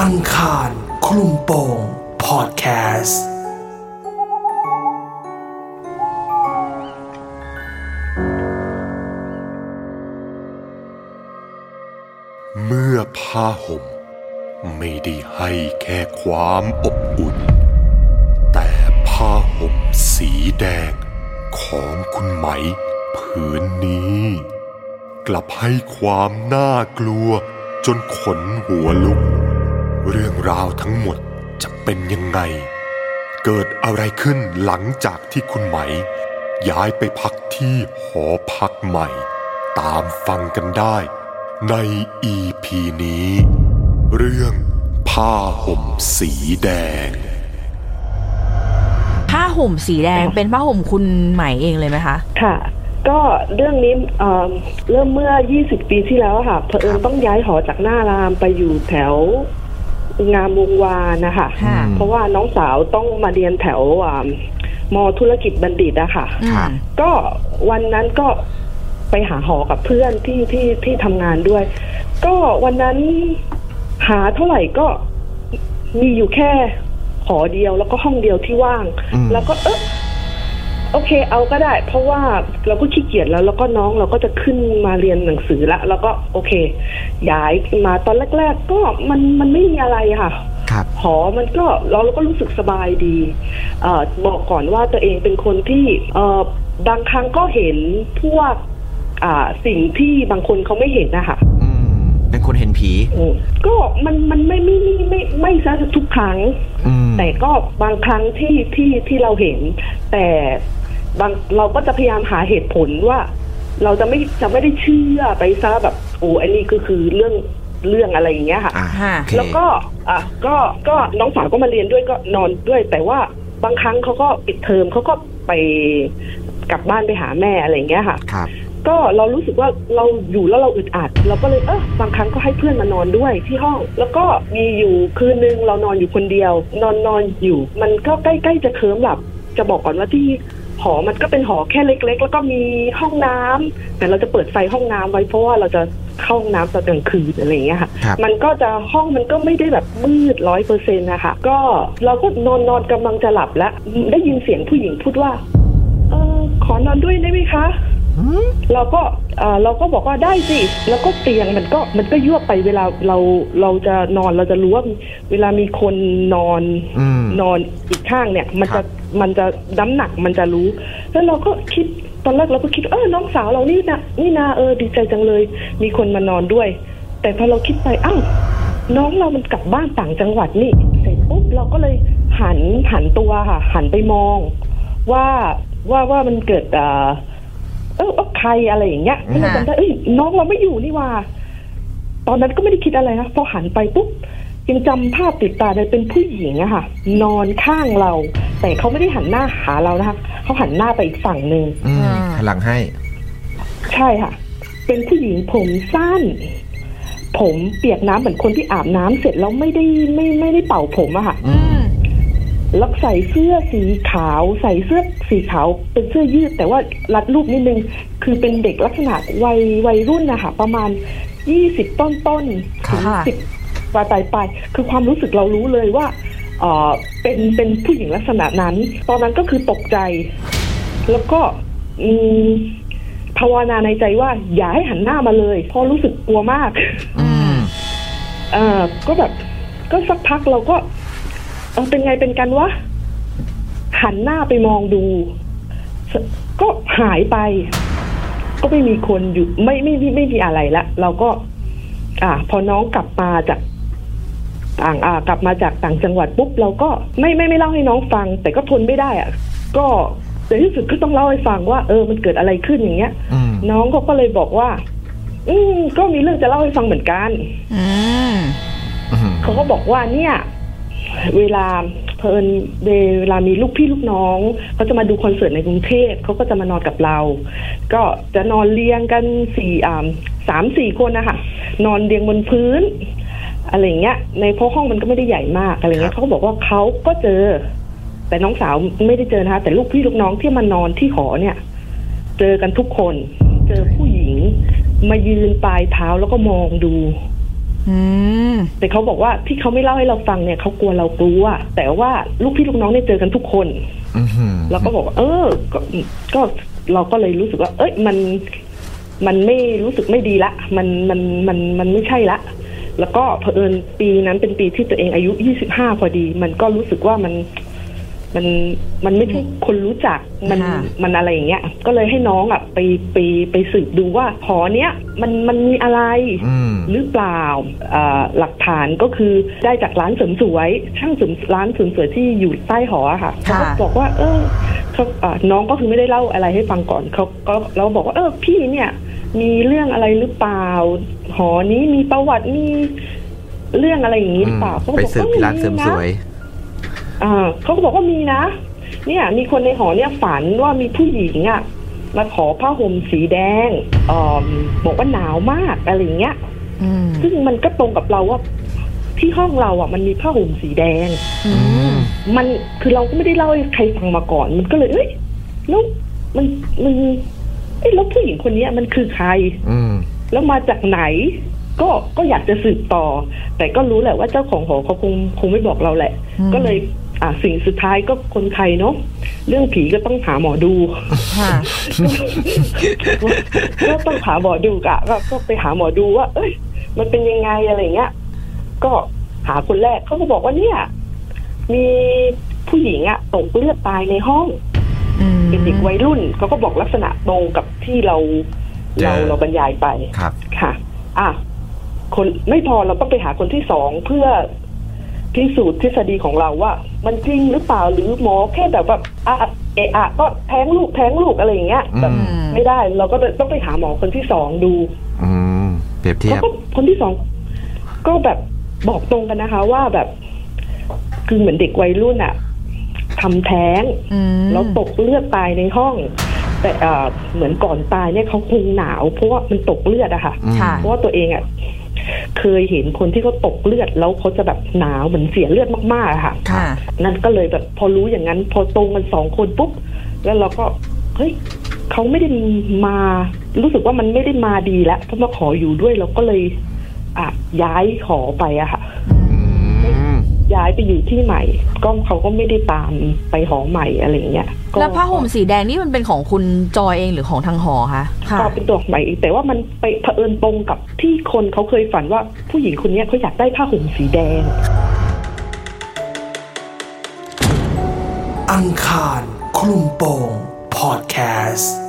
อังคารคลุมโปงพอดแคสต์เมื่อผ้าห่มไม่ได้ให้แค่ความอบอุ่น แต่ผ้าห่มสีแดงของคุณไหมผืนนี้ กลับให้ความน่ากลัว จนขนหัวลุก เรื่องราวทั้งหมดจะเป็นยังไง เกิดอะไรขึ้นหลังจากที่คุณไหม ย้ายไปพักที่หอพักใหม่ ตามฟังกันได้ในอีพีนี้ เรื่องผ้าห่มสีแดง ผ้าห่มสีแดงเป็นผ้าห่มคุณไหมเองเลยไหมคะ ค่ะ ก็เรื่องนี้เอ่อเริ่มเมื่อ 20 ปีที่แล้วอะค่ะเผอิญต้องย้ายหอจากหน้ารามไปอยู่แถวงามวงวานนะคะค่ะเพราะว่าน้องสาวต้องมาเรียนแถวอ่ามอธุรกิจบัณฑิตอะค่ะอืมก็วันนั้นก็ไปหาหอกับเพื่อนที่ที่ที่ทำงานด้วย ก็วันนั้นหาเท่าไหร่ก็มีอยู่แค่หอเดียวแล้วก็ห้องเดียวที่ว่างอืมแล้วก็เออ โอเคเอาก็ได้ เพราะว่าเราก็ขี้เกียจแล้ว แล้วก็น้องเราก็จะขึ้นมาเรียนหนังสือละแล้วก็โอเค ย้ายมาตอนแรก ๆ ก็มันมันไม่มีอะไรค่ะครับหอมันก็เราเราก็รู้สึกสบายดีเออบอกก่อนว่าตัวเองเป็นคนที่เออบางครั้งก็เห็นพวกอ่าสิ่งที่บางคนเขาไม่เห็นนะคะอืมเป็นคนเห็นผีอืมก็มันมันไม่ไม่ไม่ไม่ไม่ซะทุกครั้งอืมแต่ก็บางครั้งที่ที่ที่เราเห็น แต่ บางเราก็จะพยายามหาเหตุผลว่า เราจะไม่จะไม่ได้เชื่อไปซะแบบโอ้อันนี้ก็คือเรื่องเรื่องอะไรอย่างเงี้ยค่ะอ่าค่ะโอเคแล้วก็อะก็ก็น้องสาวก็มาเรียนด้วยก็นอนด้วย แต่ว่าบางครั้งเขาก็ปิดเทอมเขาก็ไปกลับบ้านไปหาแม่อะไรอย่างเงี้ยค่ะครับก็เรารู้สึกว่าเราอยู่แล้วเราอึดอัดเราก็เลยเออบางครั้งก็ให้เพื่อนมานอนด้วยที่ห้อง แล้วก็มีอยู่คืนนึงเรานอนอยู่คนเดียว นอนนอนอยู่ มันก็ใกล้ๆจะเคลิ้มหลับ จะบอกก่อนว่าที่ หอมันก็เป็นหอแค่เล็ก ๆ แล้วก็มีห้องน้ำแต่เราจะเปิดไฟห้องน้ำไว้เพราะว่าเราจะเข้าห้องน้ำตอนกลางคืนอะไรอย่างเงี้ยค่ะครับมันก็จะห้องมันก็ไม่ได้แบบมืดร้อยเปอร์เซ็นต์นะคะก็เราก็นอนนอนกำลังจะหลับแล้ว ได้ยินเสียงผู้หญิงพูดว่า เออขอนอนด้วยได้ไหมคะเราก็เอ่อเราก็บอกว่าได้สิ แล้วก็เตียงมันก็มันก็ยั่วไปเวลาเราเราจะนอนเราจะรู้ว่าเวลามีคนนอนอืมนอนอีกข้างเนี่ย มันครัจะบ มันจะน้ำหนักมันจะรู้ แล้วเราก็คิดตอนแรกเราก็คิดเออน้องสาวเรานี่นะนี่นาเออดีใจจังเลย มีคนมานอนด้วย แต่พอเราคิดไปอ้าวน้องเรามันกลับบ้านต่างจังหวัดนี่เสร็จปุ๊บเราก็เลยหันหันตัวค่ะ หันไปมอง ว่าว่าว่ามันเกิดอ่าเออเออใครอะไรอย่างเงี้ยก็เลยจำได้เอ้ยน้องเราไม่อยู่นี่ว่า ตอนนั้นก็ไม่ได้คิดอะไรนะพอหันไปปุ๊บ ยังจำภาพติดตาได้เป็นผู้หญิงอะค่ะ นอนข้างเรา แต่เขาไม่ได้หันหน้าหาเรานะคะเขาหันหน้าไปอีกฝั่งหนึ่งอืมอ่าพลังให้ ใช่ค่ะ เป็นผู้หญิงผมสั้น ผมเปียกน้ำเหมือนคนที่อาบน้ำเสร็จแล้วไม่ได้ไม่ไม่ได้เป่าผมอะค่ะ อืมแล้วใส่เสื้อสีขาวใส่เสื้อสีขาวเป็นเสื้อยืด แต่ว่ารัดรูปนิดนึง คือเป็นเด็กลักษณะวัยวัยรุ่นนะคะประมาณยี่สิบต้นต้นๆถึงค่ะ สิบ ปลายปลายปลายคือความรู้สึกเรารู้เลยว่าเออเป็นเป็นผู้หญิงลักษณะนั้น ตอนนั้นก็คือตกใจ แล้วก็อืมภาวนาในใจว่า อย่าให้หันหน้ามาเลยเพราะรู้สึกกลัวมากอืมเออก็แบบ ก็สักพักเราก็เออเป็นไงเป็นกันวะหันหน้าไปมองดูสก็หายไป ก็ไม่มีคนอยู่ ไม่ไม่ไม่ไม่มีอะไรละเราก็ อ่า พอน้องกลับมาจาก ต่างอ่ากลับมาจากต่างจังหวัดปุ๊บเราก็ไม่ไม่ไม่เล่าให้น้องฟัง แต่ก็ทนไม่ได้อะก็ในที่สุดก็ต้องเล่าให้ฟังว่าเออมันเกิดอะไรขึ้นอย่างเงี้ยอืมน้องเขาก็เลยบอกว่า อืมก็มีเรื่องจะเล่าให้ฟังเหมือนกันอืมอืมเขาก็บอกว่าเนี่ย เวลาเพลินเวลามีลูกพี่ลูกน้องเขาจะมาดูคอนเสิร์ตในกรุงเทพเขาก็จะมานอนกับเรา ก็จะนอนเรียงกันสี่อ่าสามสี่คนนะคะนอนเรียงบนพื้น อะไรอย่างเงี้ย ในเพราะห้องมันก็ไม่ได้ใหญ่มากอะไรเงี้ยเขาก็บอกว่าเขาก็เจอ แต่น้องสาวไม่ได้เจอนะคะแต่ลูกพี่ลูกน้องที่มานอนที่หอเนี่ย เจอกันทุกคน เจอผู้หญิง มายืนปลายเท้าแล้วก็มองดูอืมแต่เขาบอกว่าที่เขาไม่เล่าให้เราฟังเนี่ยเขากลัวเรากลัว แต่ว่าลูกพี่ลูกน้องเนี่ยเจอกันทุกคนอื้อหือเราก็บอกว่า เออก็ก็เราก็เลยรู้สึกว่า เอ้ยมันมันไม่รู้สึกไม่ดีละ มันมันมันมันไม่ใช่ละ แล้วก็เผอิญปีนั้นเป็นปีที่ตัวเองอายุยี่สิบห้าพอดี มันก็รู้สึกว่ามันมันมันไม่ใช่คนรู้จักมันค่ะมันอะไรอย่างเงี้ย ก็เลยให้น้องอะไปไปไปสืบดูว่าหอเนี้ยมันมันมีอะไรอืมหรือเปล่าอ่าหลักฐานก็คือได้จากร้านเสริมสวย ช่างเสริมร้านเสริมสวยที่อยู่ใต้หออะค่ะเขาค่ะก็บอกว่า เออเขาอ่าน้องก็คือไม่ได้เล่าอะไรให้ฟังก่อนเขาก็เราบอกว่าเออพี่เนี่ย มีเรื่องอะไรหรือเปล่า หอนี้มีประวัติมีเรื่องอะไรอย่างนี้หรือเปล่าเขาก็ไปบอกสืบที่ร้านเสริมสวยอ่าเขาก็บอกว่ามีนะ เนี่ย มีคนในหอเนี่ยฝันว่ามีผู้หญิงอะมาขอผ้าห่มสีแดงออบอกว่าหนาวมากอะไรอย่างเงี้ยอืมซึ่งมันก็ตรงกับเราว่าที่ห้องเราอะ มันมีผ้าห่มสีแดงอืมมันคือเราก็ไม่ได้เล่าให้ใครฟังมาก่อน มันก็เลยเอ้ยแล้วมันมันเอ้ยแล้วผู้หญิงคนเนี้ยมันคือใคร อืมแล้วมาจากไหน ก็ก็อยากจะสืบต่อ แต่ก็รู้แหละว่าเจ้าของหอเขาคงคงไม่บอกเราแหละ อืม ก็เลย อ่าสิ่งสุดท้ายก็คนไทยเนาะเรื่องผีก็ต้องหาหมอดู ค่ะ ก็ต้องหาหมอดูกะก็ก็ไปหาหมอดูว่า เอ้ย มันเป็นยังไงอะไรเงี้ย ก็หาคนแรกเขาก็บอกว่าเนี่ย มีผู้หญิงอะตกเลือดตายในห้องอืม เป็นเด็กวัยรุ่นเขาก็บอกลักษณะตรงกับที่เราเจอเราเราบรรยายไปครับค่ะ อะคนไม่พอเราต้องไปหาคนที่สองเพื่อพิสูจน์ทฤษฎีของเราว่า มันจริงหรือเปล่าหรือหมอแค่แบบแบบอะเอะอะก็แท้งลูกแท้งลูกอะไรอย่างเงี้ยแบบอืมไม่ได้ เราก็ต้องไปหาหมอคนที่สองดู อืมเปรียบเทียเขาบก็คนที่สองก็แบบบอกตรงกันนะคะ ว่าแบบ คือเหมือนเด็กวัยรุ่นอะ ทำแท้งอืมแล้วตกเลือดตายในห้อง แต่เอ่อเหมือนก่อนตายเนี่ยเขาคงหนาว เพราะว่ามันตกเลือดอะค่ะอืมค่ะเพราะว่าตัวเองอะ่ะเคยเห็นคนที่เขาตกเลือดแล้วเขาจะแบบหนาวเหมือนเสียเลือดมากๆอะค่ะค่ะ นั่นก็เลยแบบพอรู้อย่างนั้น พอตรงกันสองคนปุ๊บแล้วเราก็เฮ้ยเขาไม่ได้มารู้สึกว่ามันไม่ได้มาดีแล้วเขามาขออยู่ด้วยเราก็เลยอะย้ายขอไปอะค่ะอืมย้าย ไปอยู่ที่ใหม่ ก็เขาก็ไม่ได้ตามไปหอใหม่อะไรอย่างเงี้ยก็แล้วผ้าห่มสีแดงนี่มันเป็นของคุณจอยเองหรือของทางหอคะค่ะก็เป็นตัวใหม่อีกแต่ว่ามันไปเผอิญตรงกับที่คนเขาเคยฝันว่าผู้หญิงคนเนี้ยเขาอยากได้ผ้าห่มสีแดง อังคารคลุมโปงพอดแคสต์